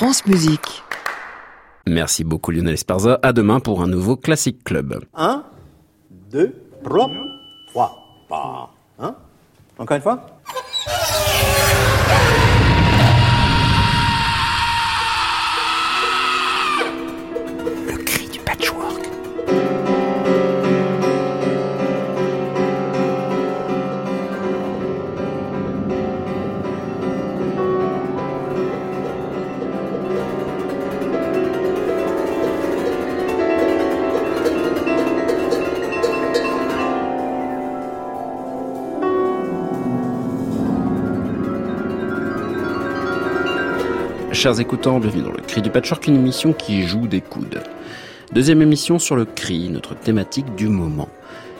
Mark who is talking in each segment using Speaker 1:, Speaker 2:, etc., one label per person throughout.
Speaker 1: France Musique.
Speaker 2: Merci beaucoup Lionel Esparza. À demain pour un nouveau Classic Club.
Speaker 3: 1, 2, 3, 3, Hein Encore une fois
Speaker 2: Chers écoutants, bienvenue dans le Cri du Patchwork, une émission qui joue des coudes. Deuxième émission sur le cri, notre thématique du moment.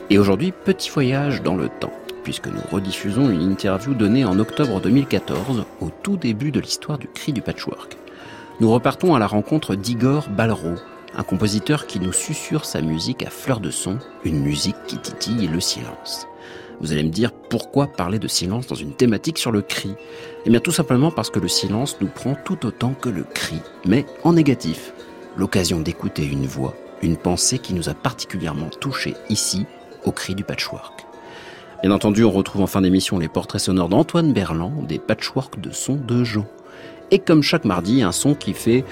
Speaker 2: Et aujourd'hui, petit voyage dans le temps, puisque nous rediffusons une interview donnée en octobre 2014, au tout début de l'histoire du cri du patchwork. Nous repartons à la rencontre d'Igor Balro, un compositeur qui nous susurre sa musique à fleur de son, une musique qui titille le silence. Vous allez me dire pourquoi parler de silence dans une thématique sur le cri? Eh bien tout simplement parce que le silence nous prend tout autant que le cri, mais en négatif. L'occasion d'écouter une voix, une pensée qui nous a particulièrement touchés ici, au cri du patchwork. Bien entendu, on retrouve en fin d'émission les portraits sonores d'Antoine Berland, des patchworks de sons de Jean. Et comme chaque mardi, un son qui fait...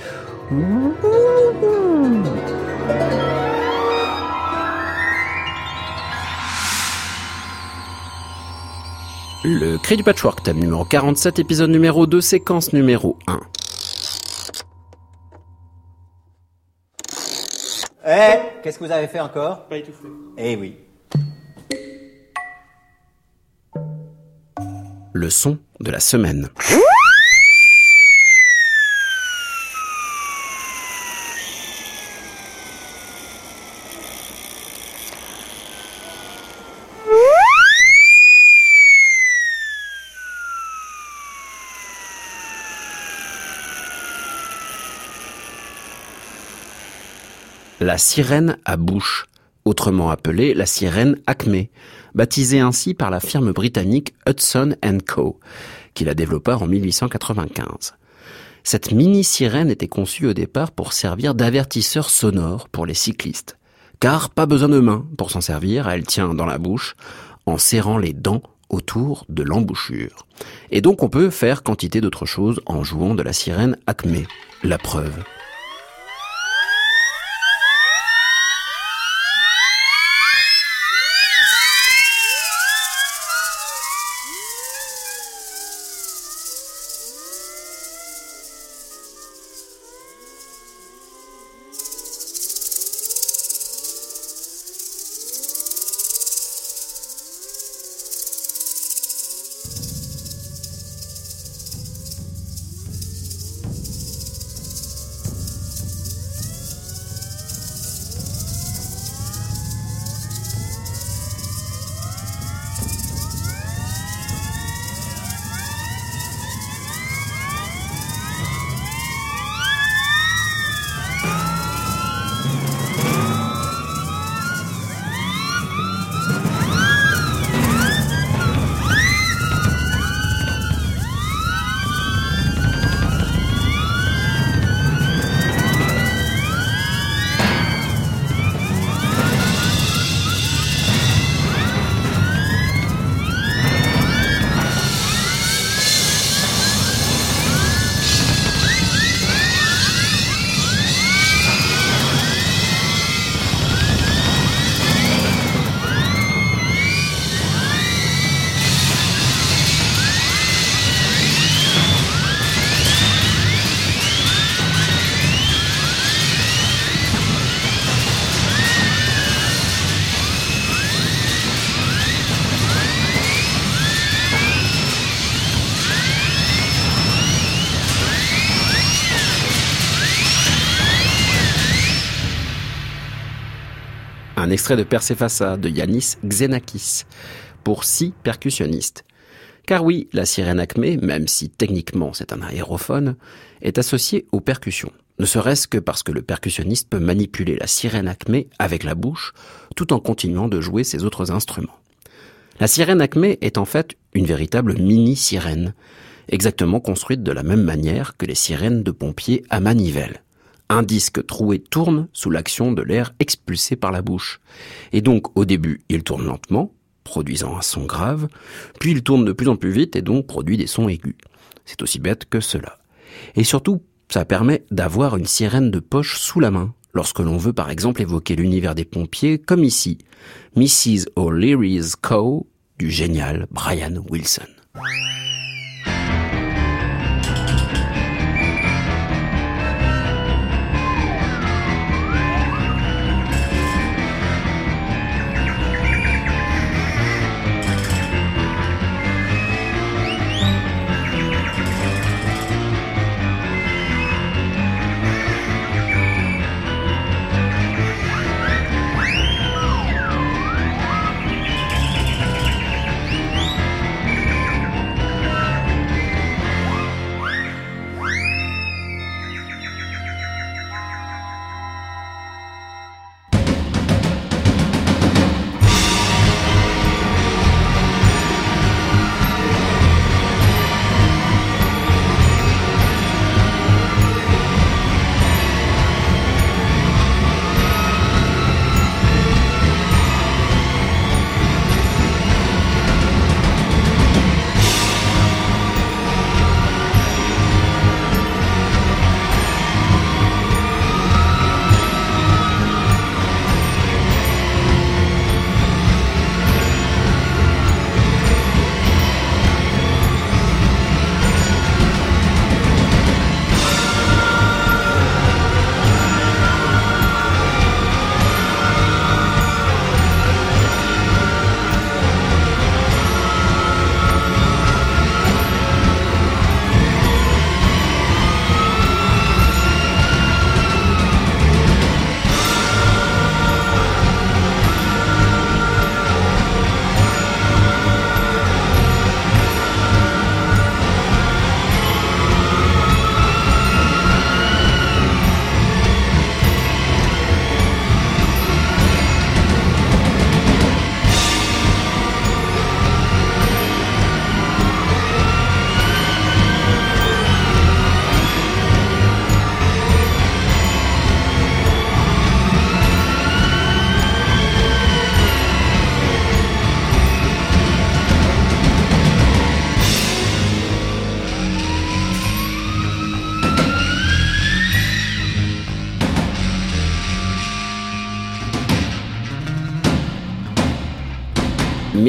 Speaker 2: Le cri du patchwork, thème numéro 47, épisode numéro 2, séquence numéro 1.
Speaker 3: Eh, qu'est-ce que vous avez fait encore? Pas étouffé. Eh oui.
Speaker 2: Le son de la semaine. La sirène à bouche, autrement appelée la sirène Acme, baptisée ainsi par la firme britannique Hudson Co, qui la développa en 1895. Cette mini-sirène était conçue au départ pour servir d'avertisseur sonore pour les cyclistes. Car pas besoin de main pour s'en servir, elle tient dans la bouche, en serrant les dents autour de l'embouchure. Et donc on peut faire quantité d'autres choses en jouant de la sirène Acme. La preuve. De Persephassa de Yanis Xenakis pour six percussionnistes. Car oui, la sirène acmé, même si techniquement c'est un aérophone, est associée aux percussions. Ne serait-ce que parce que le percussionniste peut manipuler la sirène acmé avec la bouche, tout en continuant de jouer ses autres instruments. La sirène acmé est en fait une véritable mini-sirène. exactement construite de la même manière que les sirènes de pompiers à manivelle. Un disque troué tourne sous l'action de l'air expulsé par la bouche. Et donc, au début, il tourne lentement, produisant un son grave, puis il tourne de plus en plus vite et donc produit des sons aigus. C'est aussi bête que cela. Et surtout, ça permet d'avoir une sirène de poche sous la main, lorsque l'on veut par exemple évoquer l'univers des pompiers, comme ici, Mrs. O'Leary's Cow du génial Brian Wilson.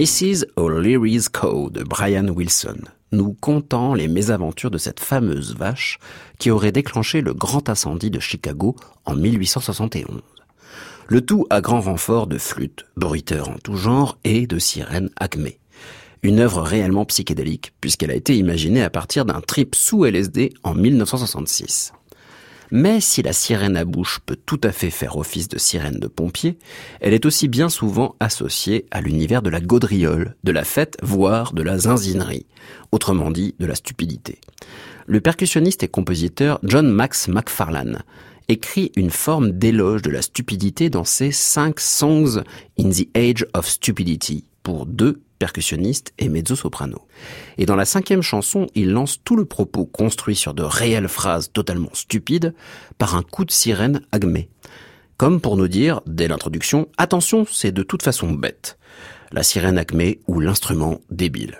Speaker 2: Mrs. O'Leary's Cow de Brian Wilson, nous contant les mésaventures de cette fameuse vache qui aurait déclenché le grand incendie de Chicago en 1871. Le tout à grand renfort de flûtes, bruiteurs en tout genre et de sirènes acmé. Une œuvre réellement psychédélique puisqu'elle a été imaginée à partir d'un trip sous LSD en 1966. Mais si la sirène à bouche peut tout à fait faire office de sirène de pompier, elle est aussi bien souvent associée à l'univers de la gaudriole, de la fête, voire de la zinzinerie, autrement dit de la stupidité. Le percussionniste et compositeur John Max McFarlane écrit une forme d'éloge de la stupidité dans ses cinq songs in the Age of Stupidity pour deux percussionniste et mezzo-soprano. Et dans la cinquième chanson, il lance tout le propos construit sur de réelles phrases totalement stupides par un coup de sirène agmé. Comme pour nous dire, dès l'introduction, attention, c'est de toute façon bête. La sirène acmé ou l'instrument débile.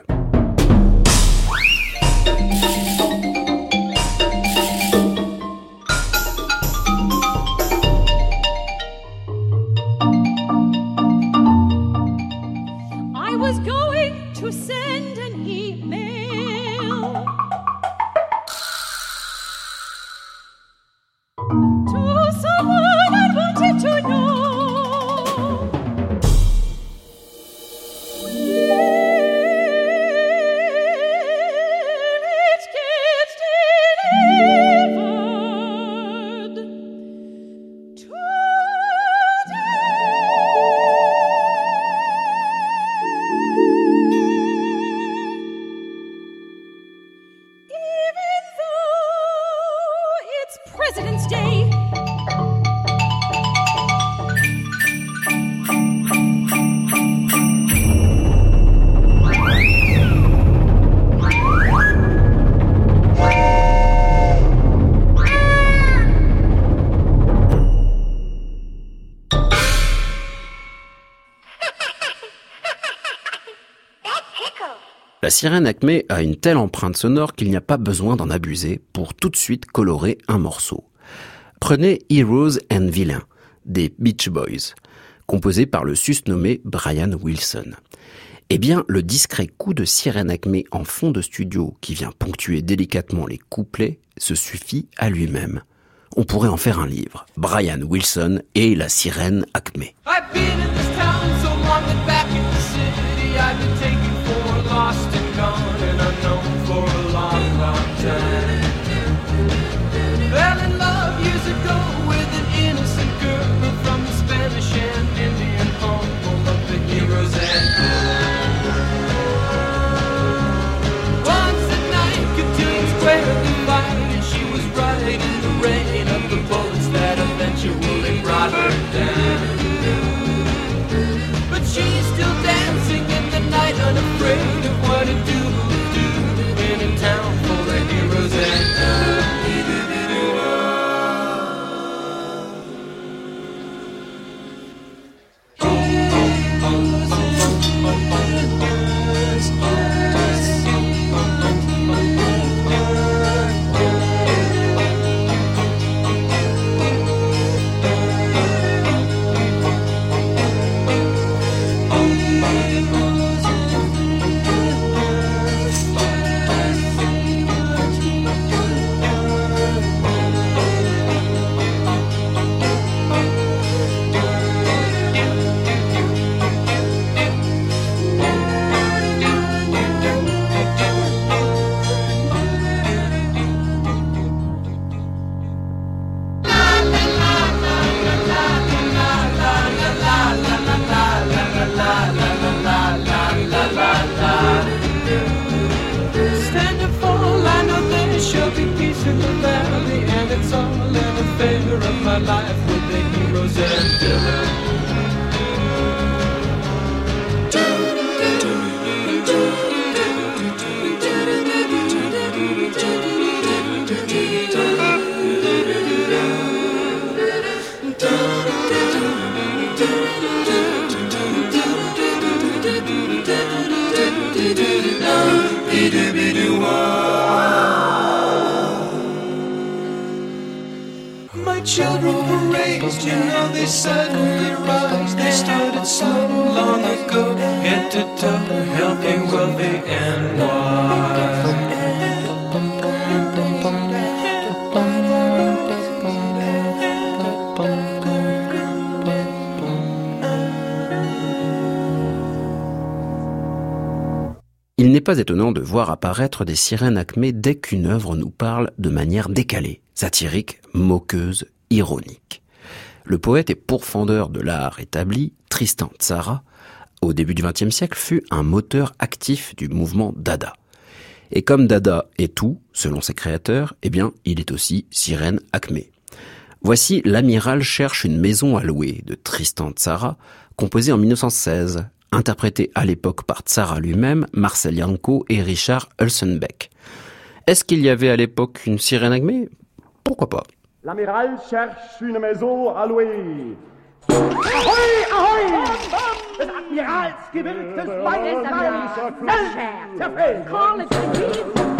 Speaker 2: La sirène Acme a une telle empreinte sonore qu'il n'y a pas besoin d'en abuser pour tout de suite colorer un morceau. Prenez Heroes and Villains des Beach Boys, composé par le susnommé Brian Wilson. Eh bien, le discret coup de sirène Acme en fond de studio qui vient ponctuer délicatement les couplets se suffit à lui-même. On pourrait en faire un livre. Brian Wilson et la sirène Acme.
Speaker 4: No.
Speaker 2: Il n'est pas étonnant de voir apparaître des sirènes acmées dès qu'une œuvre nous parle de manière décalée, satirique, moqueuse, ironique. Le poète et pourfendeur de l'art établi, Tristan Tzara, au début du XXe siècle, fut un moteur actif du mouvement Dada. Et comme Dada est tout, selon ses créateurs, eh bien, il est aussi sirène acmé. Voici L'amiral cherche une maison à louer de Tristan Tzara, composé en 1916, interprété à l'époque par Tzara lui-même, Marcel Yanko et Richard Hulsenbeck. Est-ce qu'il y avait à l'époque une sirène acmé Pourquoi pas?
Speaker 5: L'amiral cherche une maison à louer. Ahoi, ahoi! Des Admiralsgewirktes Weißes Zerfällt!
Speaker 6: Quand le crédit Princesse a petit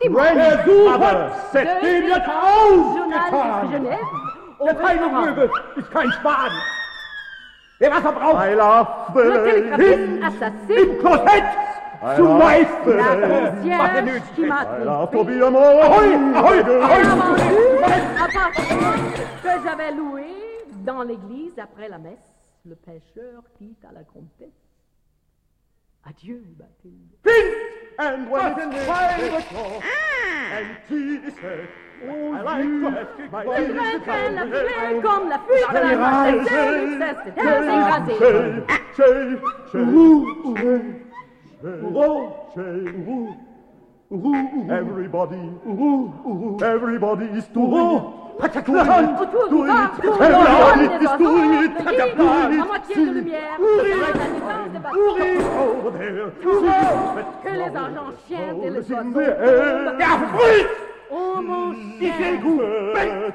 Speaker 5: jetzt
Speaker 6: Journal de
Speaker 5: ausgetan!
Speaker 6: Genève. au
Speaker 5: Der ist kein Spahn! Wer Wasser braucht,
Speaker 6: assassin.
Speaker 5: im Klosett zu
Speaker 6: La
Speaker 5: Meister!
Speaker 6: concierge qui m'a
Speaker 5: I love to
Speaker 6: trompé.
Speaker 5: be a man. Ahoi, ahoi,
Speaker 6: Et
Speaker 5: ahoi!
Speaker 6: l'aventure appartement que j'avais loué dans l'église après la messe, le pêcheur quitte à la comtesse. Adieu, Mathilde.
Speaker 5: Think! And when it's five o'clock, ah. and tea is Oh, I like to my friend,
Speaker 6: comme la fuite de la
Speaker 5: noche, c'est dancing Brazil. Everybody, ooh,
Speaker 6: ooh,
Speaker 5: everybody is doing it.
Speaker 6: Que les argents chiens et les oiseaux. Oh mon cher,
Speaker 5: ben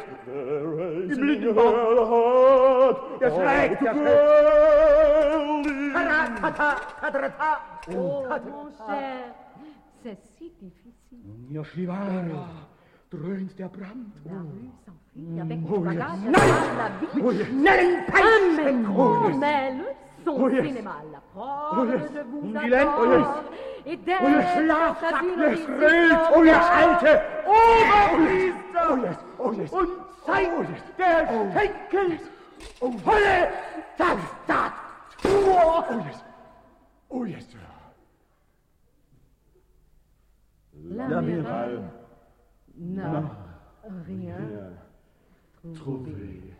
Speaker 6: oh mon cher, c'est si difficile.
Speaker 5: Yoshivara, dreunt der Brand.
Speaker 6: La rue s'enfuit avec
Speaker 5: Oh, yes.
Speaker 6: la vie.
Speaker 5: Oh, yes.
Speaker 6: Métro,
Speaker 5: Oh, yes.
Speaker 6: mais le son
Speaker 5: Oh, yes.
Speaker 6: cinéma, la
Speaker 5: Oh,
Speaker 6: preuve,
Speaker 5: yes.
Speaker 6: je vous
Speaker 5: Dylan, oh,
Speaker 6: adore.
Speaker 5: yes.
Speaker 6: Et
Speaker 5: Oh,
Speaker 6: derrière,
Speaker 5: je schlaft,
Speaker 6: ça d'une
Speaker 5: je
Speaker 6: visite
Speaker 5: schreit, oh, alte Oberpriester. Oh, yes, oh, yes. Und zeigt Oh, yes. der Schenkel volle Zahnstaat. Oh, yes. Oh, yes.
Speaker 6: l'amiral n'a rien
Speaker 5: Trouvé.
Speaker 2: Une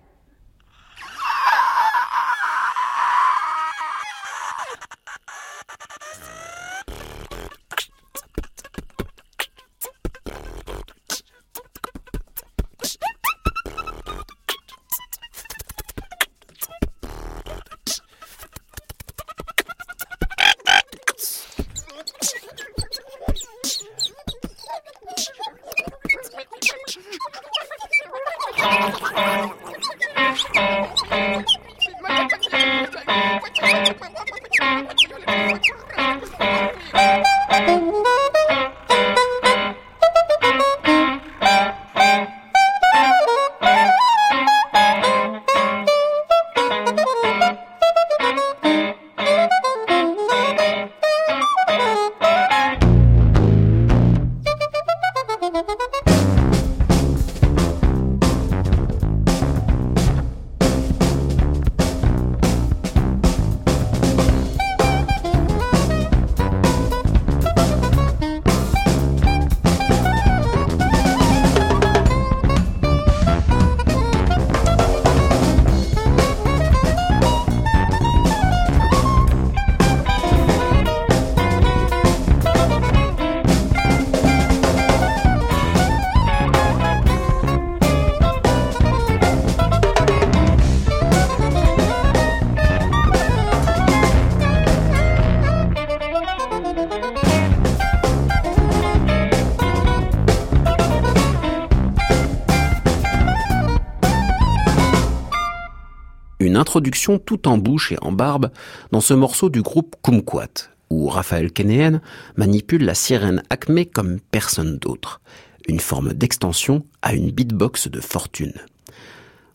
Speaker 2: introduction tout en bouche et en barbe dans ce morceau du groupe Kumquat, où Raphaël Kenéen manipule la sirène Acme comme personne d'autre, une forme d'extension à une beatbox de fortune.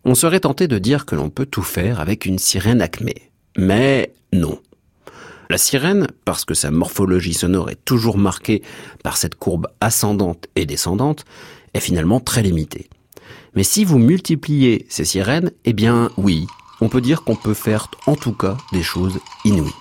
Speaker 2: On serait tenté de dire que l'on peut tout faire avec une sirène Acme, mais non. La sirène, parce que sa morphologie sonore est toujours marquée par cette courbe ascendante et descendante, est finalement très limitée. Mais si vous multipliez ces sirènes, eh bien oui, on peut dire qu'on peut faire en tout cas des choses inouïes.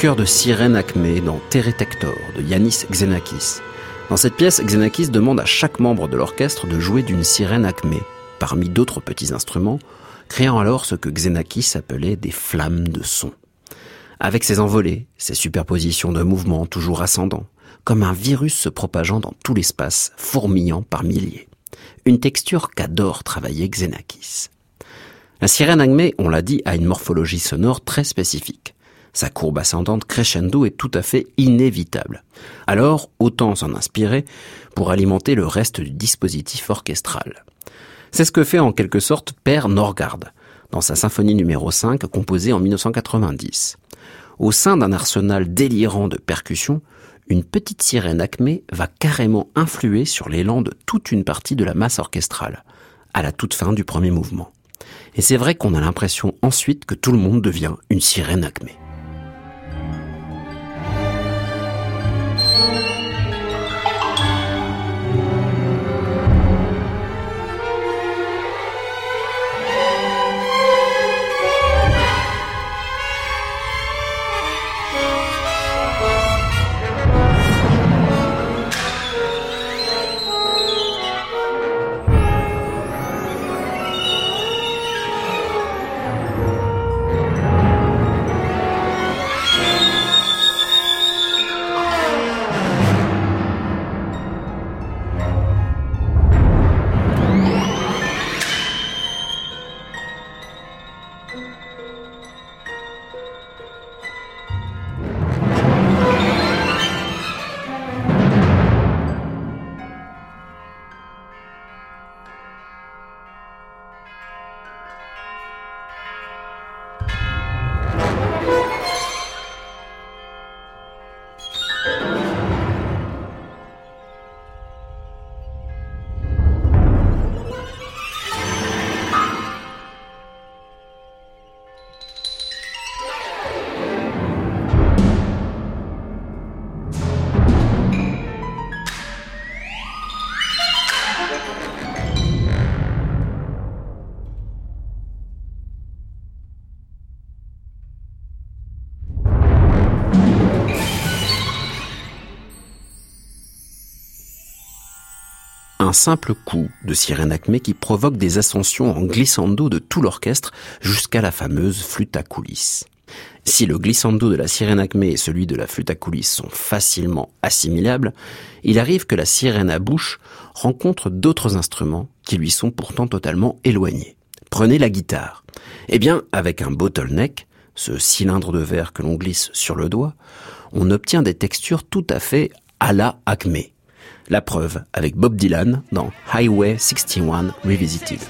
Speaker 2: Chœur de sirène Acmé dans Teretector de Yanis Xenakis. Dans cette pièce, Xenakis demande à chaque membre de l'orchestre de jouer d'une sirène Acmé, parmi d'autres petits instruments, créant alors ce que Xenakis appelait des flammes de son. Avec ses envolées, ses superpositions de mouvements toujours ascendants, comme un virus se propageant dans tout l'espace, fourmillant par milliers. Une texture qu'adore travailler Xenakis. La sirène Agmé, on l'a dit, a une morphologie sonore très spécifique. Sa courbe ascendante crescendo est tout à fait inévitable. Alors, autant s'en inspirer pour alimenter le reste du dispositif orchestral. C'est ce que fait en quelque sorte Père Norgard dans sa symphonie numéro 5 composée en 1990. Au sein d'un arsenal délirant de percussions, une petite sirène acmé va carrément influer sur l'élan de toute une partie de la masse orchestrale, à la toute fin du premier mouvement. Et c'est vrai qu'on a l'impression ensuite que tout le monde devient une sirène acmé. Simple coup de sirène acmé qui provoque des ascensions en glissando de tout l'orchestre jusqu'à la fameuse flûte à coulisses. Si le glissando de la sirène acmé et celui de la flûte à coulisses sont facilement assimilables, il arrive que la sirène à bouche rencontre d'autres instruments qui lui sont pourtant totalement éloignés. Prenez la guitare. Eh bien, avec un bottleneck, ce cylindre de verre que l'on glisse sur le doigt, on obtient des textures tout à fait à la acmé. La preuve avec Bob Dylan dans Highway 61 Revisited.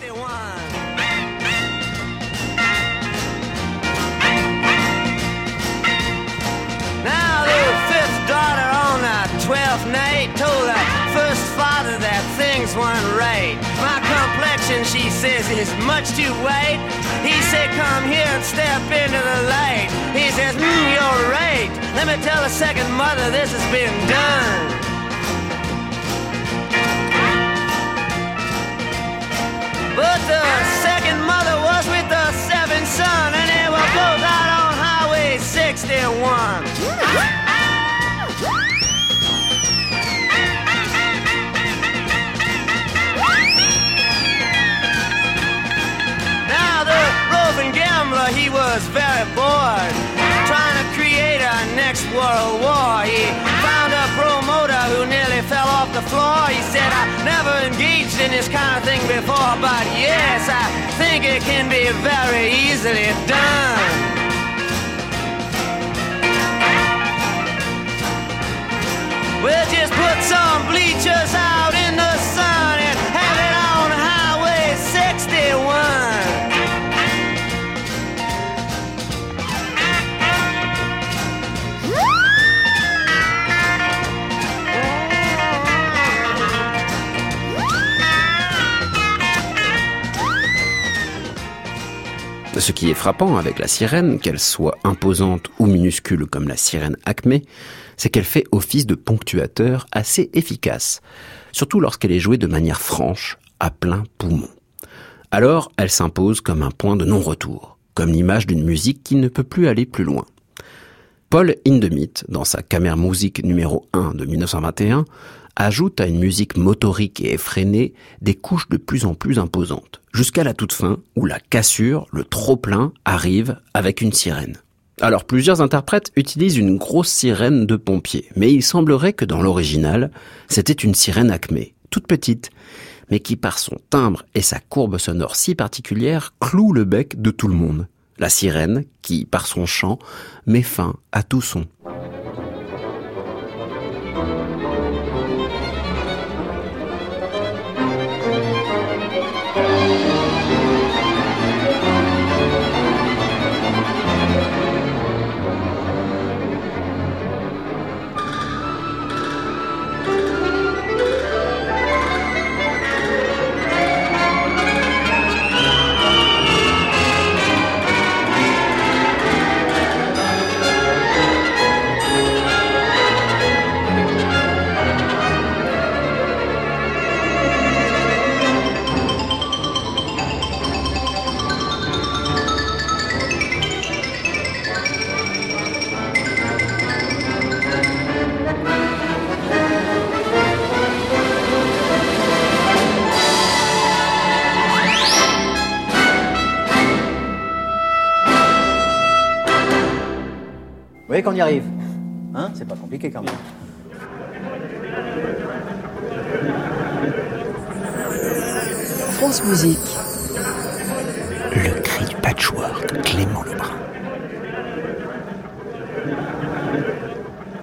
Speaker 7: Now the fifth daughter on the twelfth night told her first father that things weren't right. My complexion, she says, is much too white. He said, come here and step into the light. He says, mm, you're right. Let me tell the second mother this has been done. But the second mother was with the seventh son, and they were both out on Highway 61. Now the roving gambler, he was very bored, trying to create a next world war. He fell off the floor. He said, I never engaged in this kind of thing before, but yes, I think it can be very easily done. We'll just put some bleachers out
Speaker 2: Ce qui est frappant avec la sirène, qu'elle soit imposante ou minuscule comme la sirène Acmé, c'est qu'elle fait office de ponctuateur assez efficace, surtout lorsqu'elle est jouée de manière franche, à plein poumon. Alors, elle s'impose comme un point de non-retour, comme l'image d'une musique qui ne peut plus aller plus loin. Paul Hindemith, dans sa Kammermusik numéro 1 de 1921, ajoute à une musique motorique et effrénée des couches de plus en plus imposantes, jusqu'à la toute fin où la cassure, le trop-plein, arrive avec une sirène. Alors plusieurs interprètes utilisent une grosse sirène de pompier, mais il semblerait que dans l'original, c'était une sirène acmé, toute petite, mais qui par son timbre et sa courbe sonore si particulière cloue le bec de tout le monde. La sirène qui, par son chant, met fin à tout son.
Speaker 3: Qu'on y arrive Hein C'est pas compliqué quand même.
Speaker 1: France Musique. Le cri du patchwork, Clément Lebrun.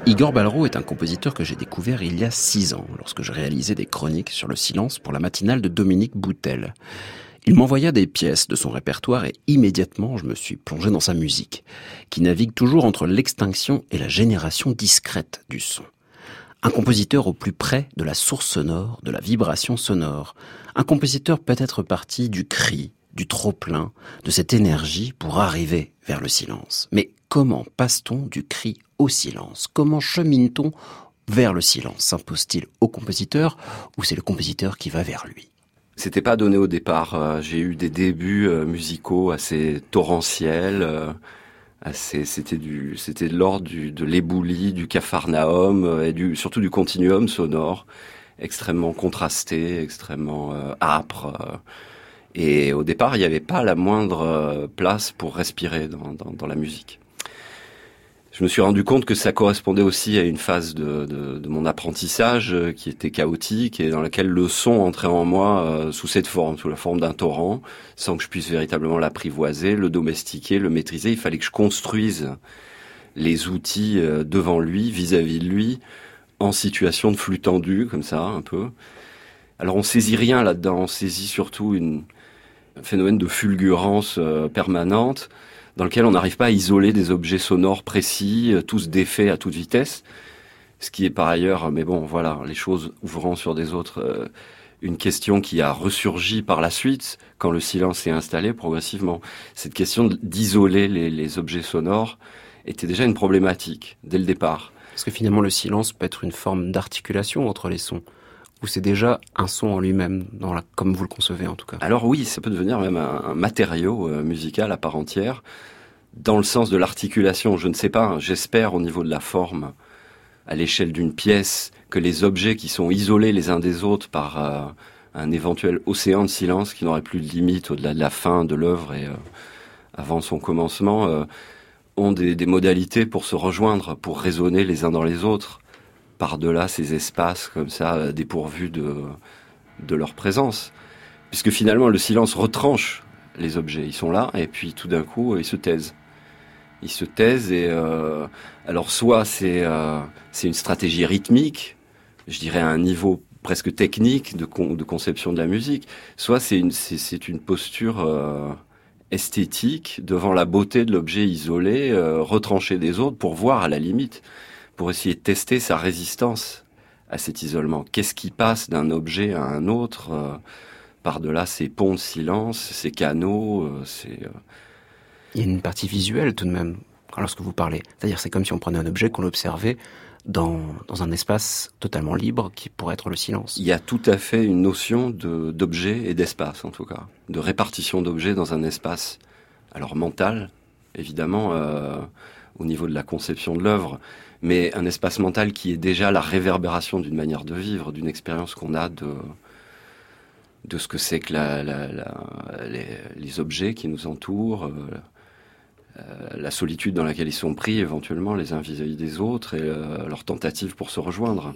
Speaker 2: Igor Balro est un compositeur que j'ai découvert il y a six ans, lorsque je réalisais des chroniques sur le silence pour la matinale de Dominique Boutel. Il m'envoya des pièces de son répertoire et immédiatement je me suis plongé dans sa musique, qui navigue toujours entre l'extinction et la génération discrète du son. Un compositeur au plus près de la source sonore, de la vibration sonore. Un compositeur peut-être parti du cri, du trop-plein, de cette énergie pour arriver vers le silence. Mais comment passe-t-on du cri au silence? Comment chemine-t-on vers le silence? S'impose-t-il au compositeur ou c'est le compositeur qui va vers lui?
Speaker 8: C'était pas donné au départ. Euh, J'ai eu des débuts euh, musicaux assez torrentiels. euh, assez, c'était du, c'était de l'ordre de l'éboulis, du capharnaüm euh, et surtout du continuum sonore, extrêmement contrasté, extrêmement âpre. et au départ, il n'y avait pas la moindre place pour respirer dans, dans, dans la musique. Je me suis rendu compte que ça correspondait aussi à une phase de, mon apprentissage euh, qui était chaotique et dans laquelle le son entrait en moi euh, sous cette forme, sous la forme d'un torrent, sans que je puisse véritablement l'apprivoiser, le domestiquer, le maîtriser. Il fallait que je construise les outils euh, devant lui, vis-à-vis de lui, en situation de flux tendu, comme ça, un peu. Alors on saisit rien là-dedans, on saisit surtout un phénomène de fulgurance permanente dans lequel on n'arrive pas à isoler des objets sonores précis, euh, tous défaits à toute vitesse, ce qui est par ailleurs, mais bon, voilà, les choses ouvrant sur des autres, euh, une question qui a ressurgi par la suite quand le silence s'est installé progressivement. Cette question d'isoler les objets sonores était déjà une problématique dès le départ.
Speaker 2: Parce que finalement le silence peut être une forme d'articulation entre les sons, ou c'est déjà un son en lui-même, comme vous le concevez en tout cas?
Speaker 8: Alors oui, ça peut devenir même un, matériau euh, musical à part entière, dans le sens de l'articulation. Je ne sais pas, hein, j'espère au niveau de la forme, à l'échelle d'une pièce, que les objets qui sont isolés les uns des autres par euh, un éventuel océan de silence qui n'aurait plus de limite au-delà de la fin de l'œuvre et euh, avant son commencement, ont des, des modalités pour se rejoindre, pour résonner les uns dans les autres, par-delà ces espaces comme ça, euh, dépourvus de, leur présence puisque finalement le silence retranche les objets. Ils sont là et puis tout d'un coup ils se taisent. Ils se taisent et euh, alors soit c'est euh, une stratégie rythmique, je dirais à un niveau presque technique de, con- de conception de la musique, soit c'est une posture euh, esthétique devant la beauté de l'objet isolé, euh, retranché des autres pour voir à la limite, pour essayer de tester sa résistance à cet isolement. Qu'est-ce qui passe d'un objet à un autre euh, par-delà ces ponts de silence, ces canaux, euh, ces... euh,
Speaker 2: Il y a une partie visuelle tout de même lorsque vous parlez. C'est-à-dire c'est comme si on prenait un objet qu'on l'observait dans, dans un espace totalement libre qui pourrait être le silence.
Speaker 8: Il y a tout à fait une notion de- d'objet et d'espace, en tout cas, de répartition d'objets dans un espace. Alors mental, évidemment, euh, au niveau de la conception de l'œuvre, mais un espace mental qui est déjà la réverbération d'une manière de vivre, d'une expérience qu'on a de ce que c'est que les, objets qui nous entourent, euh, euh, la solitude dans laquelle ils sont pris éventuellement les uns vis-à-vis des autres et euh, leur tentative pour se rejoindre.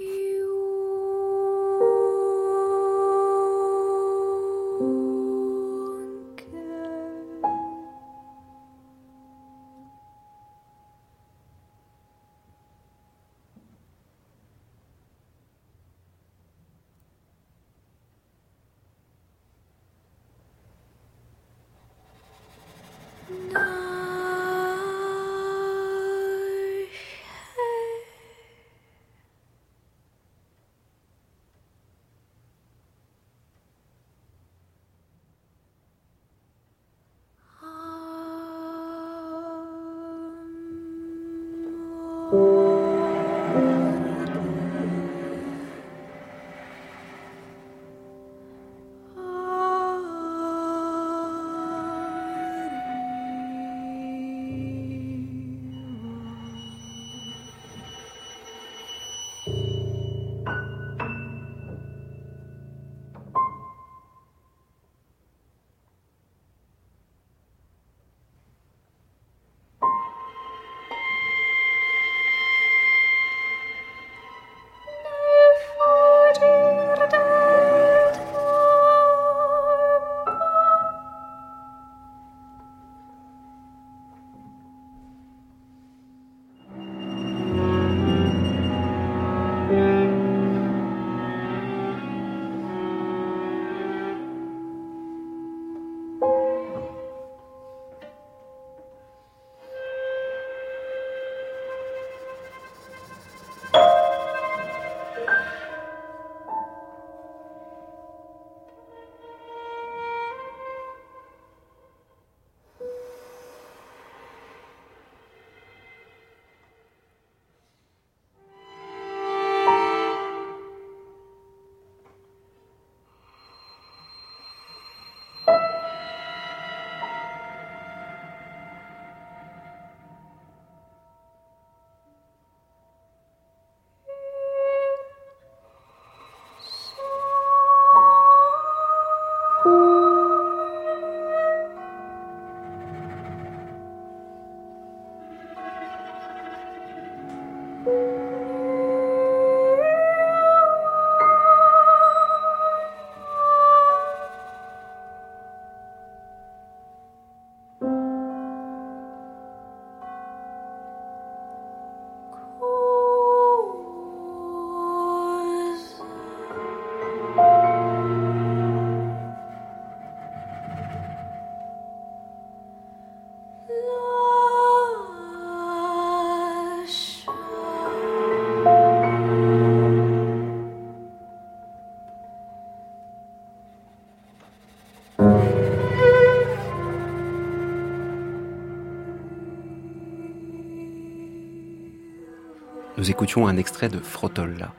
Speaker 2: Écoutions un extrait de Frotolla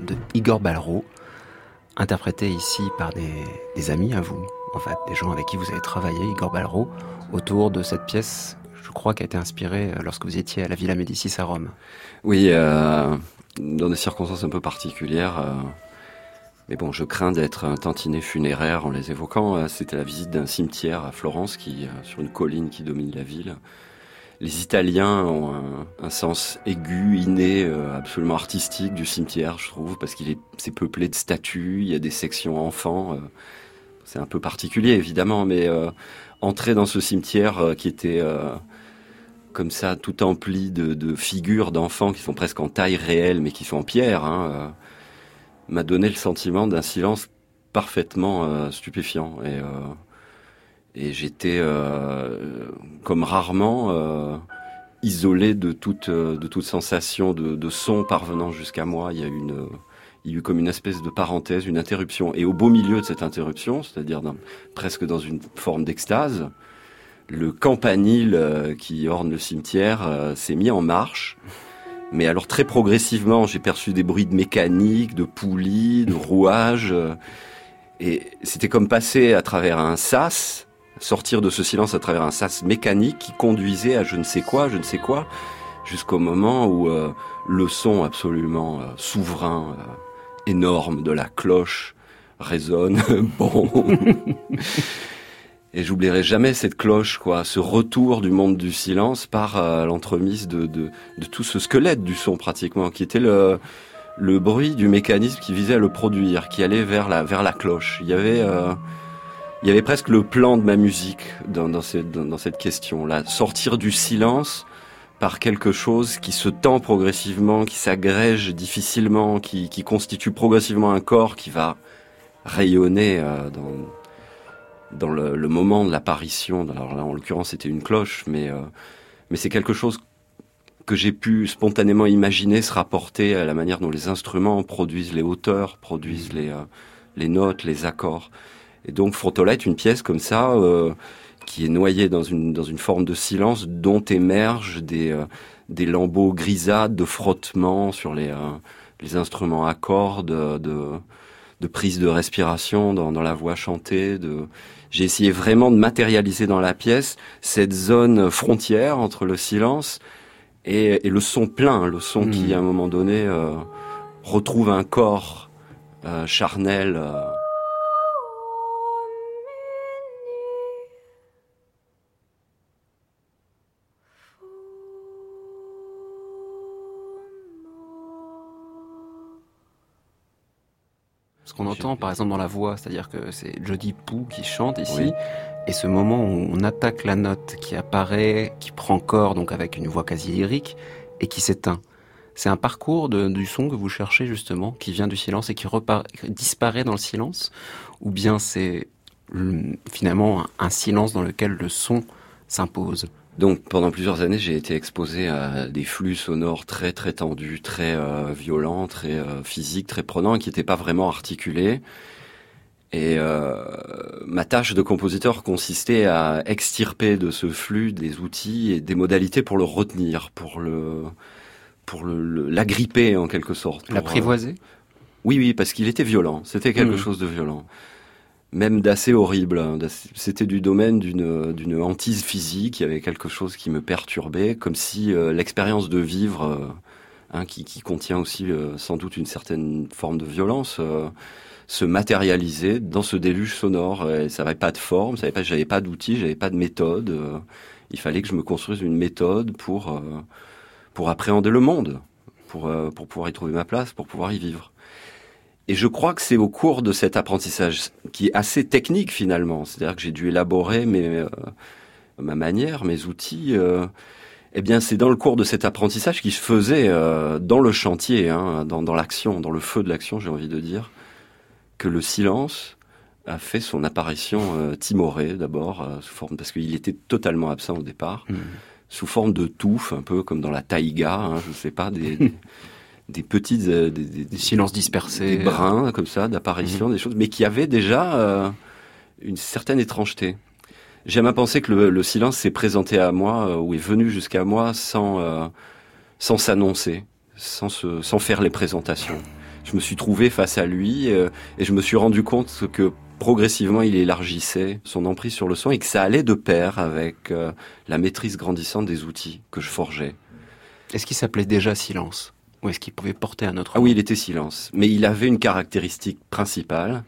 Speaker 2: de Igor Balro, interprété ici par des, amis à vous, en fait, des gens avec qui vous avez travaillé, Igor Balro, autour de cette pièce, je crois, qui a été inspirée lorsque vous étiez à la Villa Médicis à Rome.
Speaker 8: Oui, euh, dans des circonstances un peu particulières. Euh, mais bon, je crains d'être un tantinet funéraire en les évoquant. Euh, C'était la visite d'un cimetière à Florence, qui, sur une colline qui domine la ville les Italiens ont un, sens aigu, inné, euh, absolument artistique du cimetière, je trouve, parce qu'il est peuplé de statues, il y a des sections enfants. Euh, c'est un peu particulier, évidemment, mais euh, entrer dans ce cimetière euh, qui était comme ça, tout empli de, de figures d'enfants qui sont presque en taille réelle, mais qui sont en pierre, hein, m'a donné le sentiment d'un silence parfaitement stupéfiant. Et et j'étais euh, comme rarement euh, isolé de toute de toute sensation de, de son parvenant jusqu'à moi. Il y a une il y a eu comme une espèce de parenthèse, une interruption. Et au beau milieu de cette interruption, c'est-à-dire dans, presque dans une forme d'extase, le campanile euh, qui orne le cimetière euh, s'est mis en marche. Mais alors très progressivement, j'ai perçu des bruits de mécanique, de poulies, de rouages. Euh, et c'était comme passer à travers un sas sortir de ce silence à travers un sas mécanique qui conduisait à je ne sais quoi, je ne sais quoi. jusqu'au moment où euh, le son absolument euh, souverain, euh, énorme de la cloche résonne. bon. Et j'oublierai jamais cette cloche, quoi, ce retour du monde du silence par l'entremise de, tout ce squelette du son pratiquement, qui était le, bruit du mécanisme qui visait à le produire, qui allait vers la, cloche. Il y avait, il y avait presque le plan de ma musique dans, dans, cette, dans, cette question-là. Sortir du silence par quelque chose qui se tend progressivement, qui s'agrège difficilement, qui, qui constitue progressivement un corps qui va rayonner euh, dans, dans le, le moment de l'apparition. Alors là, en l'occurrence, c'était une cloche, mais, euh, mais c'est quelque chose que j'ai pu spontanément imaginer se rapporter à la manière dont les instruments produisent les hauteurs, produisent les, euh, les notes, les accords. Et donc Frotola est une pièce comme ça euh, qui est noyée dans une, dans une forme de silence dont émergent des, euh, des lambeaux grisâtres de frottement sur les, euh, les instruments à cordes, de, de prise de respiration dans, dans la voix chantée. De... J'ai essayé vraiment de matérialiser dans la pièce cette zone frontière entre le silence et, et le son plein, le son qui, à un moment donné, euh, retrouve un corps euh, charnel.
Speaker 2: Ce qu'on entend par exemple dans la voix, c'est-à-dire que c'est Jody Poo qui chante ici,
Speaker 8: Oui.
Speaker 2: et ce moment où on attaque la note qui apparaît, qui prend corps donc avec une voix quasi lyrique, et qui s'éteint. C'est un parcours de- du son que vous cherchez justement, qui vient du silence et qui repart, disparaît dans le silence, ou bien c'est finalement un, un silence dans lequel le son s'impose?
Speaker 8: Donc pendant plusieurs années, j'ai été exposé à des flux sonores très très tendus, très euh, violents, très euh, physiques, très prenants, qui n'étaient pas vraiment articulés. Et euh, ma tâche de compositeur consistait à extirper de ce flux des outils et des modalités pour le retenir, pour le pour le le- l'agripper en quelque sorte. pour, euh,
Speaker 2: L'apprivoiser
Speaker 8: oui, oui, parce qu'il était violent. C'était quelque
Speaker 2: Mhm.
Speaker 8: chose de violent. Même d'assez horrible. hein, C'était du domaine d'une d'une hantise physique. Il y avait quelque chose qui me perturbait, comme si euh, l'expérience de vivre, euh, hein, qui, qui contient aussi euh, sans doute une certaine forme de violence, se matérialisait dans ce déluge sonore. Et ça n'avait pas de forme, ça pas, j'avais pas d'outils, j'avais pas de méthode. il fallait que je me construise une méthode pour pour appréhender le monde, pour pour pouvoir y trouver ma place, pour pouvoir y vivre. Et je crois que c'est au cours de cet apprentissage qui est assez technique finalement, c'est-à-dire que j'ai dû élaborer mes, euh, ma manière, mes outils. euh, eh bien, c'est dans le cours de cet apprentissage qui se faisait euh, dans le chantier, hein, dans, dans l'action, dans le feu de l'action, j'ai envie de dire, que le silence a fait son apparition euh, timorée d'abord, sous forme parce qu'il était totalement absent au départ,
Speaker 2: Mhm.
Speaker 8: sous forme de touffe, un peu comme dans la taïga, hein, je sais pas, des, des, des petites, euh, des, des-
Speaker 2: Des silences dispersés.
Speaker 8: des brins comme ça d'apparition, des choses, mais qui avaient déjà euh, une certaine étrangeté. J'aime à penser que le, le silence s'est présenté à moi euh, ou est venu jusqu'à moi sans euh, sans s'annoncer, sans se, sans faire les présentations. Je me suis trouvé face à lui euh, et je me suis rendu compte que progressivement il élargissait son emprise sur le son et que ça allait de pair avec euh, la maîtrise grandissante des outils que je forgeais.
Speaker 2: Est-ce qu'il s'appelait déjà silence? Ou est-ce qu'il pouvait porter un autre
Speaker 8: Ah oui, il était silence. Mais il avait une caractéristique principale.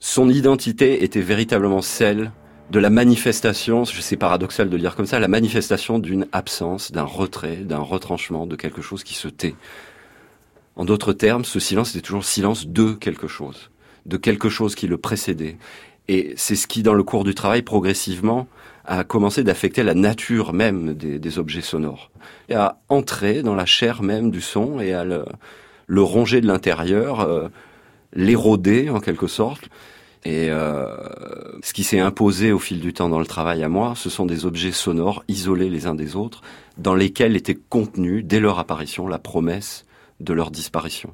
Speaker 8: Son identité était véritablement celle de la manifestation, sais paradoxal de le dire comme ça, la manifestation d'une absence, d'un retrait, d'un retranchement, de quelque chose qui se tait. En d'autres termes, ce silence était toujours le silence de quelque chose, de quelque chose qui le précédait. Et c'est ce qui, dans le cours du travail, progressivement, a commencé d'affecter la nature même des, objets sonores, et à entrer dans la chair même du son et à le, le ronger de l'intérieur, euh, l'éroder en quelque sorte. Et euh, ce qui s'est imposé au fil du temps dans le travail à moi, ce sont des objets sonores isolés les uns des autres, dans lesquels était contenue, dès leur apparition, la promesse de leur disparition.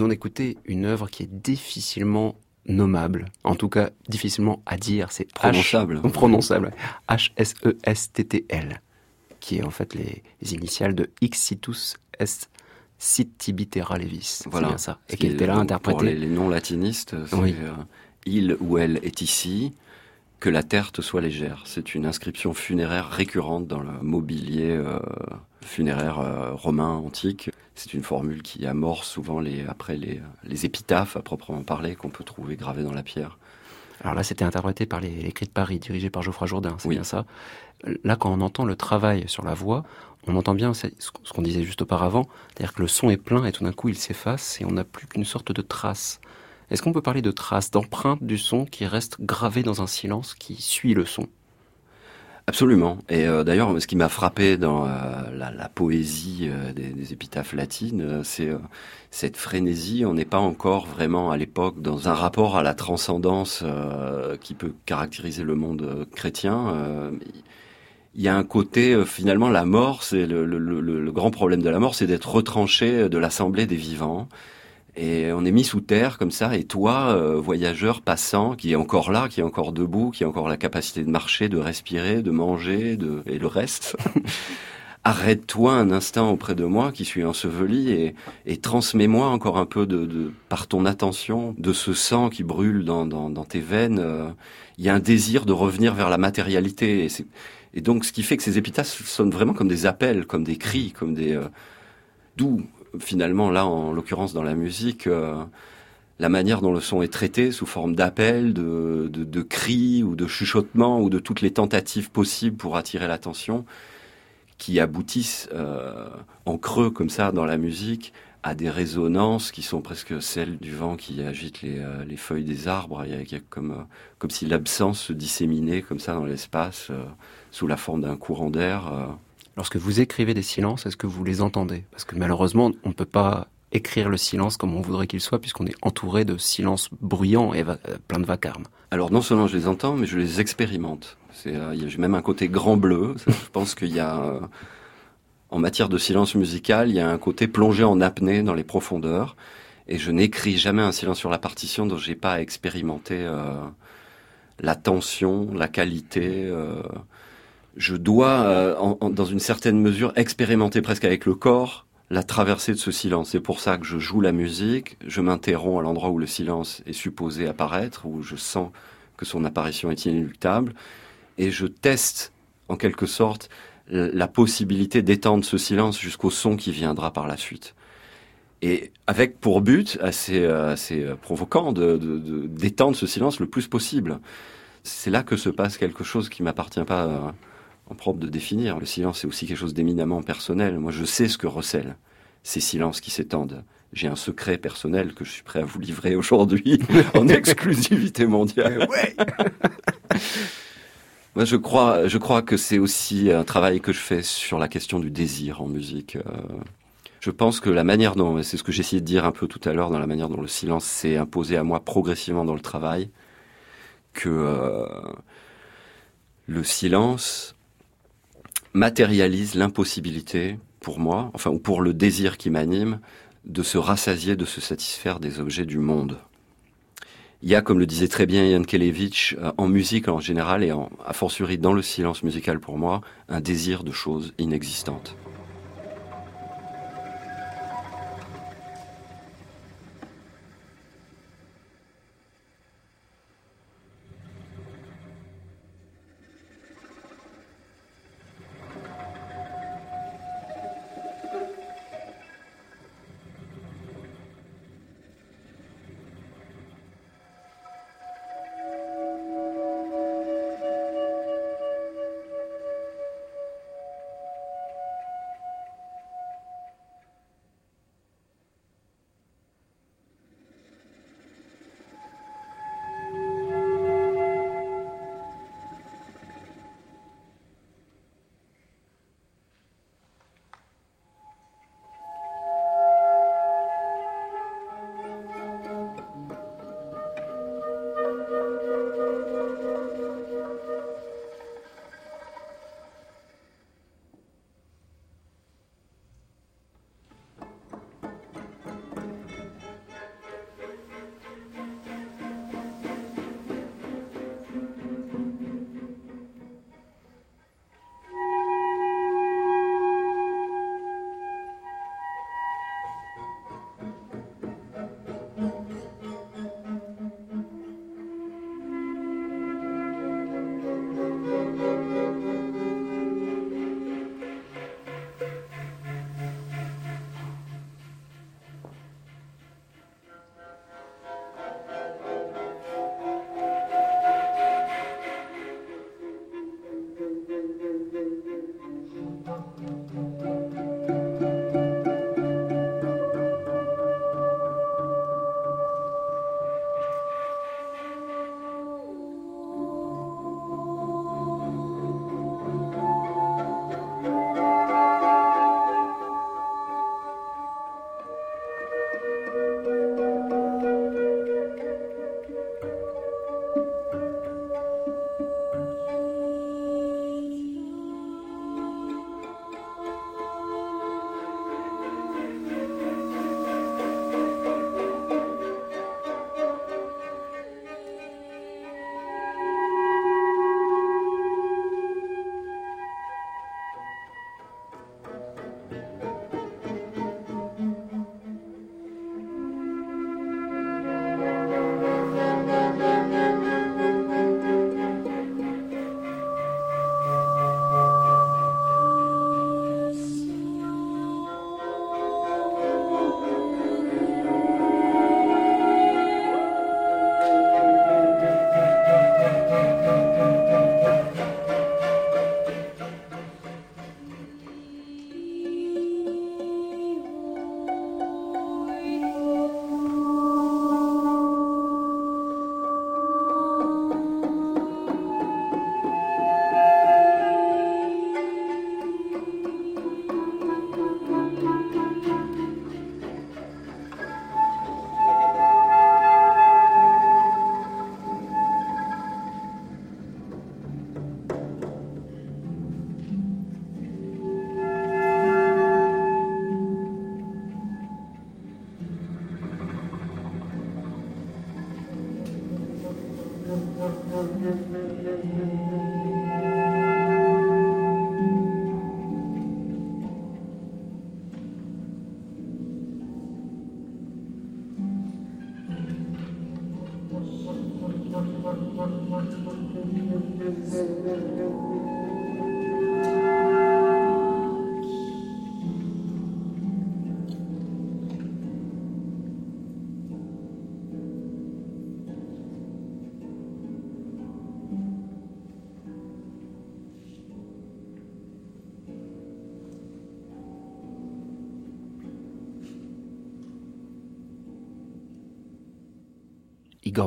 Speaker 2: Venons d'écouter une œuvre qui est difficilement nommable, en tout cas difficilement à dire. C'est H-
Speaker 8: Prononçable.
Speaker 2: prononçable. H-S-E-S-T-T-L, qui est en fait les, les initiales de Ixitus est Sitibitera Levis.
Speaker 8: Voilà.
Speaker 2: Bien ça. Et qui était là interprété.
Speaker 8: Pour les, les non-latinistes, c'est
Speaker 2: Oui.
Speaker 8: euh, il ou elle est ici, que la terre te soit légère. C'est une inscription funéraire récurrente dans le mobilier euh, funéraire euh, romain antique. C'est une formule qui amorce souvent les, après les, les épitaphes à proprement parler qu'on peut trouver gravées dans la pierre.
Speaker 2: Alors là, c'était interprété par les, les Cris de Paris, dirigés par Geoffroy Jourdain, c'est
Speaker 8: Oui.
Speaker 2: bien ça. Là, quand on entend le travail sur la voix, on entend bien ce qu'on disait juste auparavant, c'est-à-dire que le son est plein et tout d'un coup il s'efface et on n'a plus qu'une sorte de trace. Est-ce qu'on peut parler de trace, d'empreinte du son qui reste gravé dans un silence qui suit le son?
Speaker 8: Absolument. Et euh, d'ailleurs, ce qui m'a frappé dans euh, la, poésie euh, des, épitaphes latines, c'est cette frénésie. On n'est pas encore vraiment à l'époque dans un rapport à la transcendance qui peut caractériser le monde chrétien. Il y a un côté, finalement, la mort, c'est le grand problème de la mort, c'est d'être retranché de l'assemblée des vivants. Et on est mis sous terre comme ça, et toi, euh, voyageur passant, qui est encore là, qui est encore debout, qui a encore la capacité de marcher, de respirer, de manger, de... et le reste, arrête-toi un instant auprès de moi qui suis enseveli et, et transmets-moi encore un peu de, de- par ton attention de ce sang qui brûle dans, dans, dans tes veines. euh, Il y a un désir de revenir vers la matérialité. Et, et donc, ce qui fait que ces épitaphes sonnent vraiment comme des appels, comme des cris, comme des... euh, D'où, finalement, là, en l'occurrence, dans la musique, euh, la manière dont le son est traité sous forme d'appels, de, de, cris ou de chuchotements ou de toutes les tentatives possibles pour attirer l'attention, qui aboutissent euh, en creux comme ça dans la musique à des résonances qui sont presque celles du vent qui agite les, euh, les feuilles des arbres. Il y a, comme, comme si l'absence se disséminait comme ça dans l'espace sous la forme d'un courant d'air. Euh.
Speaker 2: Lorsque vous écrivez des silences, est-ce que vous les entendez? Parce que malheureusement, on ne peut pas écrire le silence comme on voudrait qu'il soit, puisqu'on est entouré de silences bruyants et euh, plein de vacarme.
Speaker 8: Alors non seulement je les entends, mais je les expérimente. Euh, a même un côté grand bleu. Je pense qu'il y a, euh, en matière de silence musical, il y a un côté plongé en apnée dans les profondeurs. Et je n'écris jamais un silence sur la partition dont j'ai pas expérimenté euh, la tension, la qualité. Je dois, euh, dans une certaine mesure, expérimenter presque avec le corps la traversée de ce silence. C'est pour ça que je joue la musique, je m'interromps à l'endroit où le silence est supposé apparaître, où je sens que son apparition est inéluctable, et je teste en quelque sorte la possibilité d'étendre ce silence jusqu'au son qui viendra par la suite. Et avec pour but assez, euh, assez euh, provoquant d'étendre ce silence le plus possible. C'est là que se passe quelque chose qui m'appartient pas en propre de définir. Le silence, c'est aussi quelque chose d'éminemment personnel. Moi, je sais ce que recèlent ces silences qui s'étendent. J'ai un secret personnel que je suis prêt à vous livrer aujourd'hui en exclusivité mondiale. Moi, je crois, je crois que c'est aussi un travail que je fais sur la question du désir en musique. Euh, Je pense que la manière dont, et c'est ce que j'ai essayé de dire un peu tout à l'heure, dans la manière dont le silence s'est imposé à moi progressivement dans le travail, que euh, le silence matérialise l'impossibilité pour moi, enfin, ou pour le désir qui m'anime, de se rassasier, de se satisfaire des objets du monde. Il y a, comme le disait très bien Yann Kelevich, euh, en musique en général et en, a fortiori dans le silence musical pour moi, un désir de choses inexistantes.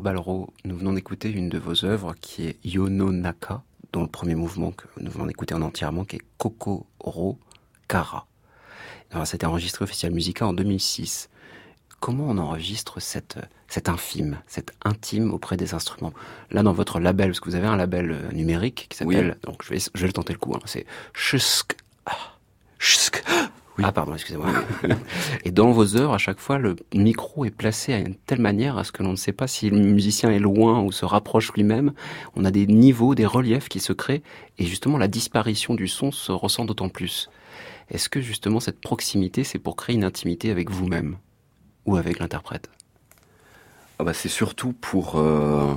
Speaker 2: Balro, nous venons d'écouter une de vos œuvres qui est Yono Naka, dont le premier mouvement que nous venons d'écouter en entièrement, qui est Kokoro Kara. Alors, c'était enregistré officiel Musica en 2006. Comment on enregistre cette, cette infime, cette intime auprès des instruments? Là, dans votre label, parce que vous avez un label euh, numérique qui s'appelle, donc je vais, je vais le tenter le coup, hein, c'est Shusk. Ah. Ah pardon, excusez-moi. Et dans vos œuvres, à chaque fois, le micro est placé à une telle manière à ce que l'on ne sait pas si le musicien est loin ou se rapproche lui-même. On a des niveaux, des reliefs qui se créent, et justement la disparition du son se ressent d'autant plus. Est-ce que justement cette proximité, c'est pour créer une intimité avec vous-même ou avec l'interprète?
Speaker 8: Ah bah, c'est surtout pour euh,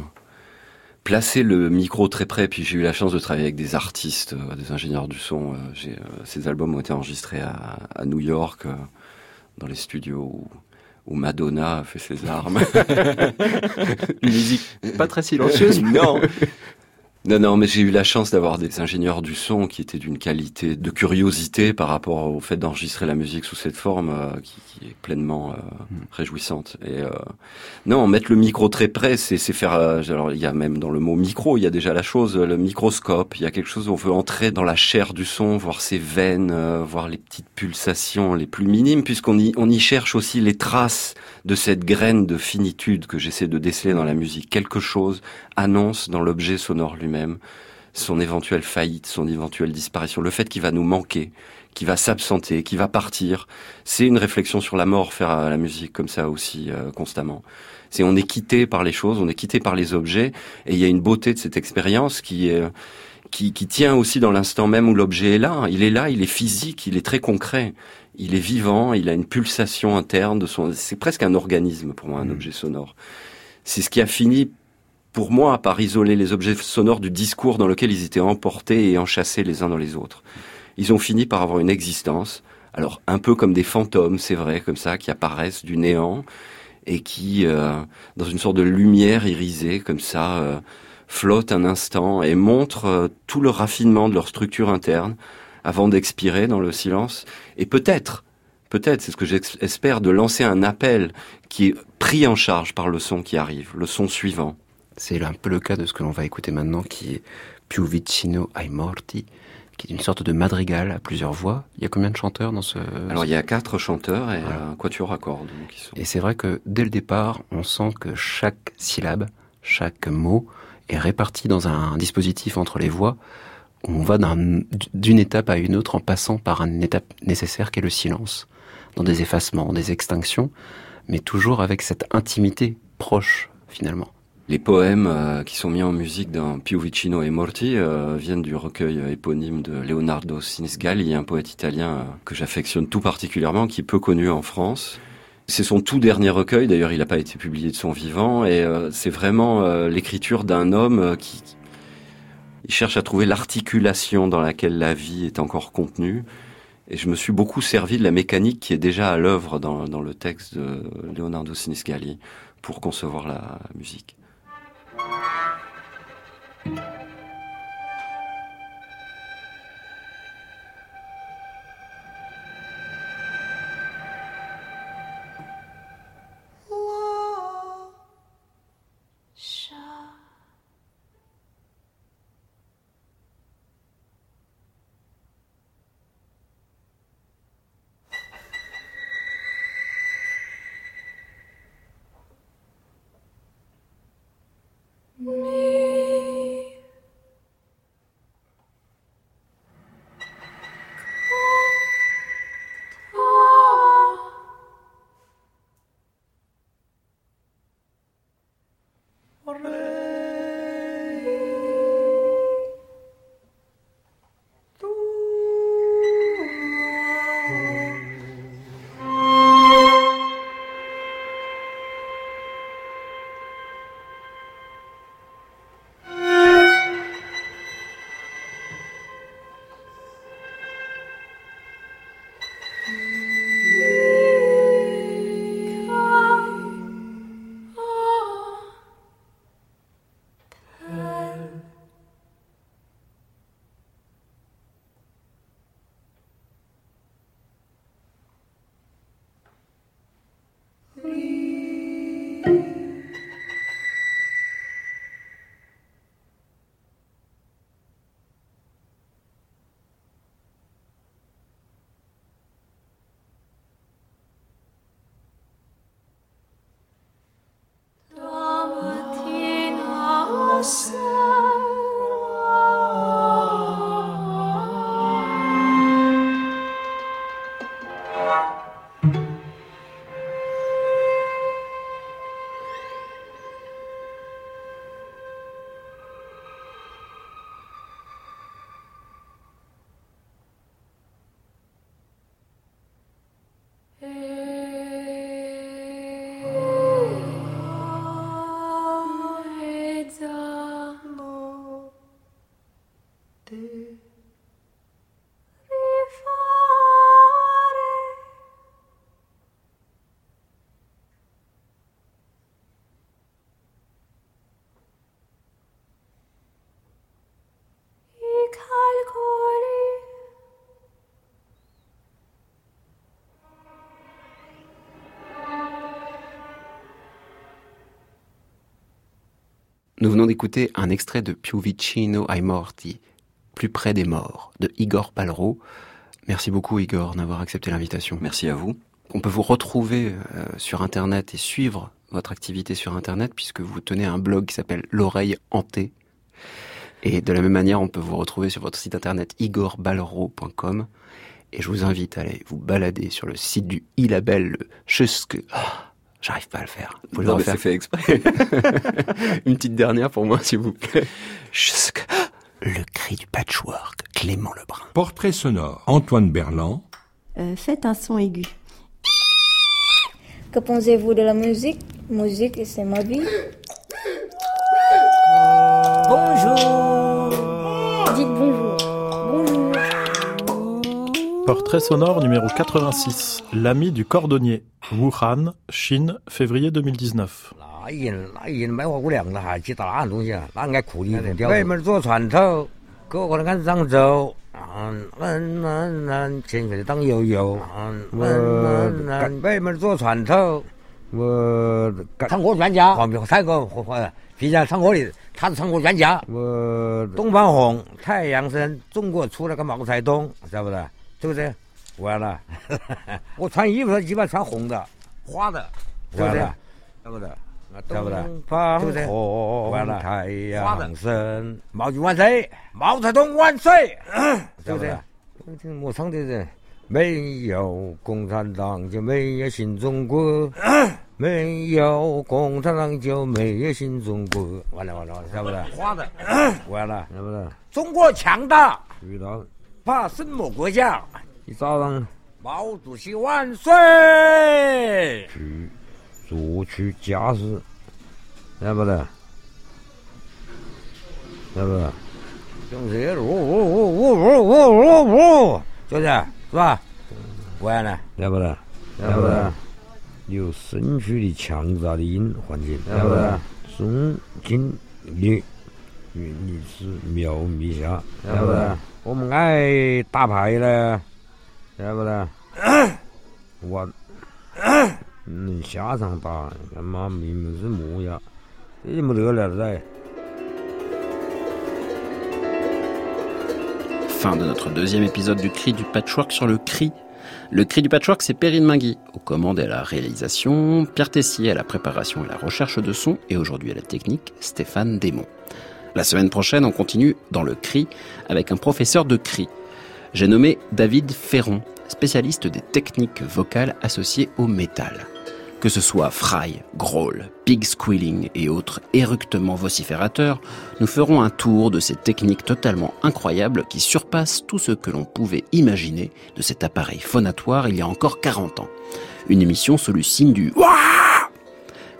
Speaker 8: placer le micro très près. Puis j'ai eu la chance de travailler avec des artistes, euh, des ingénieurs du son. Euh, euh, ces albums ont été enregistrés à, à New York, euh, dans les studios où, où Madonna a fait ses armes.
Speaker 2: Une musique pas très silencieuse.
Speaker 8: non. Non, non, mais j'ai eu la chance d'avoir des ingénieurs du son qui étaient d'une qualité de curiosité par rapport au fait d'enregistrer la musique sous cette forme euh, qui, qui est pleinement euh, réjouissante. Et euh, non, mettre le micro très près, c'est c'est faire. euh, alors, il y a même dans le mot micro, il y a déjà la chose, le microscope. Il y a quelque chose où on veut entrer dans la chair du son, voir ses veines, euh, voir les petites pulsations les plus minimes, puisqu'on y on y cherche aussi les traces de cette graine de finitude que j'essaie de déceler dans la musique. Quelque chose annonce dans l'objet sonore lui-même son éventuelle faillite, son éventuelle disparition, le fait qu'il va nous manquer, qu'il va s'absenter, qu'il va partir. C'est une réflexion sur la mort, faire euh, la musique comme ça aussi euh, constamment. C'est on est quitté par les choses, on est quitté par les objets, et il y a une beauté de cette expérience qui qui, qui tient aussi dans l'instant même où l'objet est là. Il est là, il est physique, il est très concret, il est vivant, il a une pulsation interne de son. C'est presque un organisme pour moi, un objet sonore. C'est ce qui a fini pour moi par isoler les objets sonores du discours dans lequel ils étaient emportés et enchâssés les uns dans les autres. Ils ont fini par avoir une existence. Alors un peu comme des fantômes, c'est vrai, comme ça, qui apparaissent du néant et qui, euh, dans une sorte de lumière irisée, comme ça, euh, flottent un instant et montrent euh, tout le raffinement de leur structure interne avant d'expirer dans le silence. Et peut-être, peut-être, c'est ce que j'espère, de lancer un appel qui est pris en charge par le son qui arrive, le son suivant.
Speaker 2: C'est un peu le cas de ce que l'on va écouter maintenant, qui est Più vicino ai morti, qui est une sorte de madrigal à plusieurs voix. Il y a combien de chanteurs dans ce...
Speaker 8: Alors il y a quatre chanteurs et
Speaker 2: Voilà.
Speaker 8: un quatuor à cordes. donc, qui sont-
Speaker 2: Et c'est vrai que dès le départ, on sent que chaque syllabe, chaque mot est réparti dans un dispositif entre les voix. On va d'un- d'une étape à une autre en passant par une étape nécessaire qui est le silence, dans des effacements, des extinctions, mais toujours avec cette intimité proche finalement.
Speaker 8: Les poèmes euh, qui sont mis en musique dans Più vicino e morti euh, viennent du recueil éponyme de Leonardo Sinisgalli, un poète italien euh, que j'affectionne tout particulièrement, qui est peu connu en France. C'est son tout dernier recueil, d'ailleurs il n'a pas été publié de son vivant, et c'est vraiment l'écriture d'un homme qui- il cherche à trouver l'articulation dans laquelle la vie est encore contenue. Et je me suis beaucoup servi de la mécanique qui est déjà à l'œuvre dans, le texte de Leonardo Sinisgalli pour concevoir la musique.
Speaker 2: Nous venons d'écouter un extrait de Più vicino ai morti, plus près des morts, de Igor Palro. Merci beaucoup Igor d'avoir accepté l'invitation.
Speaker 8: Merci à vous.
Speaker 2: On peut vous retrouver euh, sur Internet et suivre votre activité sur Internet puisque vous tenez un blog qui s'appelle L'oreille hantée. Et de la même manière, on peut vous retrouver sur votre site internet igorbalro.com. Et je vous invite à aller vous balader sur le site du e-label, le Chusk. Ah, J'arrive pas à le faire. Vous le
Speaker 8: Non, mais c'est fait exprès.
Speaker 2: Une petite dernière pour moi, s'il vous plaît.
Speaker 1: Le cri du patchwork, Clément Lebrun.
Speaker 9: Portrait sonore, Antoine Berland.
Speaker 10: Euh, faites un son aigu.
Speaker 11: Que pensez-vous de la musique? Musique, c'est ma vie.
Speaker 12: Bonjour.
Speaker 11: Dites. Bonjour.
Speaker 13: Portrait sonore numéro 86. L'ami du cordonnier. Wuhan, Chine, février 2019.
Speaker 12: 是不是？完了，我穿衣服一般穿红的、花的，完了，对不对？对不对？哦哦哦完了，太阳升，毛主席万岁，毛泽东万岁，对不对？我唱的人，没有共产党就没有新中国，没有共产党就没有新中国，完了完了完了，对不对？花的，完了，对不对？中国强大，遇到。怕什么国家？你早上，毛主席万岁！去作曲家事，对不对？对不对？就是呜呜呜呜呜呜呜呜，就是是吧？完了，对不对？对不对？有身躯的强大的音环境，对不对？中经理，你你是苗密下，对不对？我们爱打牌呢，对不对？我嗯，下场打，他妈明明是模样，这没得了噻。
Speaker 2: Fin de notre deuxième épisode du Cri du Patchwork sur le cri. Le Cri du Patchwork, c'est Perrine Mingui, aux commandes et à la réalisation, Pierre Tessier à la préparation et la recherche de son, et aujourd'hui à la technique, Stéphane Desmond. La semaine prochaine, on continue dans le cri avec un professeur de cri. J'ai nommé David Ferron, spécialiste des techniques vocales associées au métal. Que ce soit fry, growl, pig squealing et autres éructements vociférateurs, nous ferons un tour de ces techniques totalement incroyables qui surpassent tout ce que l'on pouvait imaginer de cet appareil phonatoire il y a encore 40 ans. Une émission sous le signe du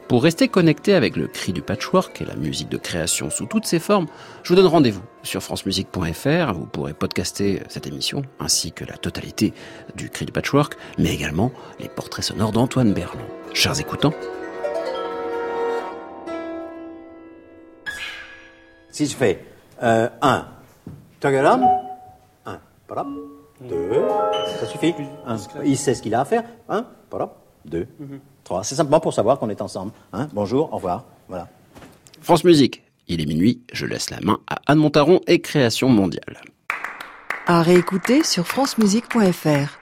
Speaker 2: Pour rester connecté avec le cri du patchwork et la musique de création sous toutes ses formes, je vous donne rendez-vous sur francemusique.fr. Vous pourrez podcaster cette émission ainsi que la totalité du cri du patchwork, mais également les portraits sonores d'Antoine Berland. Chers écoutants,
Speaker 3: Si je fais 1, un, tagalam, 1, parap, 2, ça suffit. Un, il sait ce qu'il a à faire. 1, parap, 2, 3. C'est simplement pour savoir qu'on est ensemble. Hein, bonjour, au revoir. Voilà.
Speaker 2: France Musique. Il est minuit, je laisse la main à Anne Montaron et Création Mondiale.
Speaker 14: À réécouter sur francemusique.fr.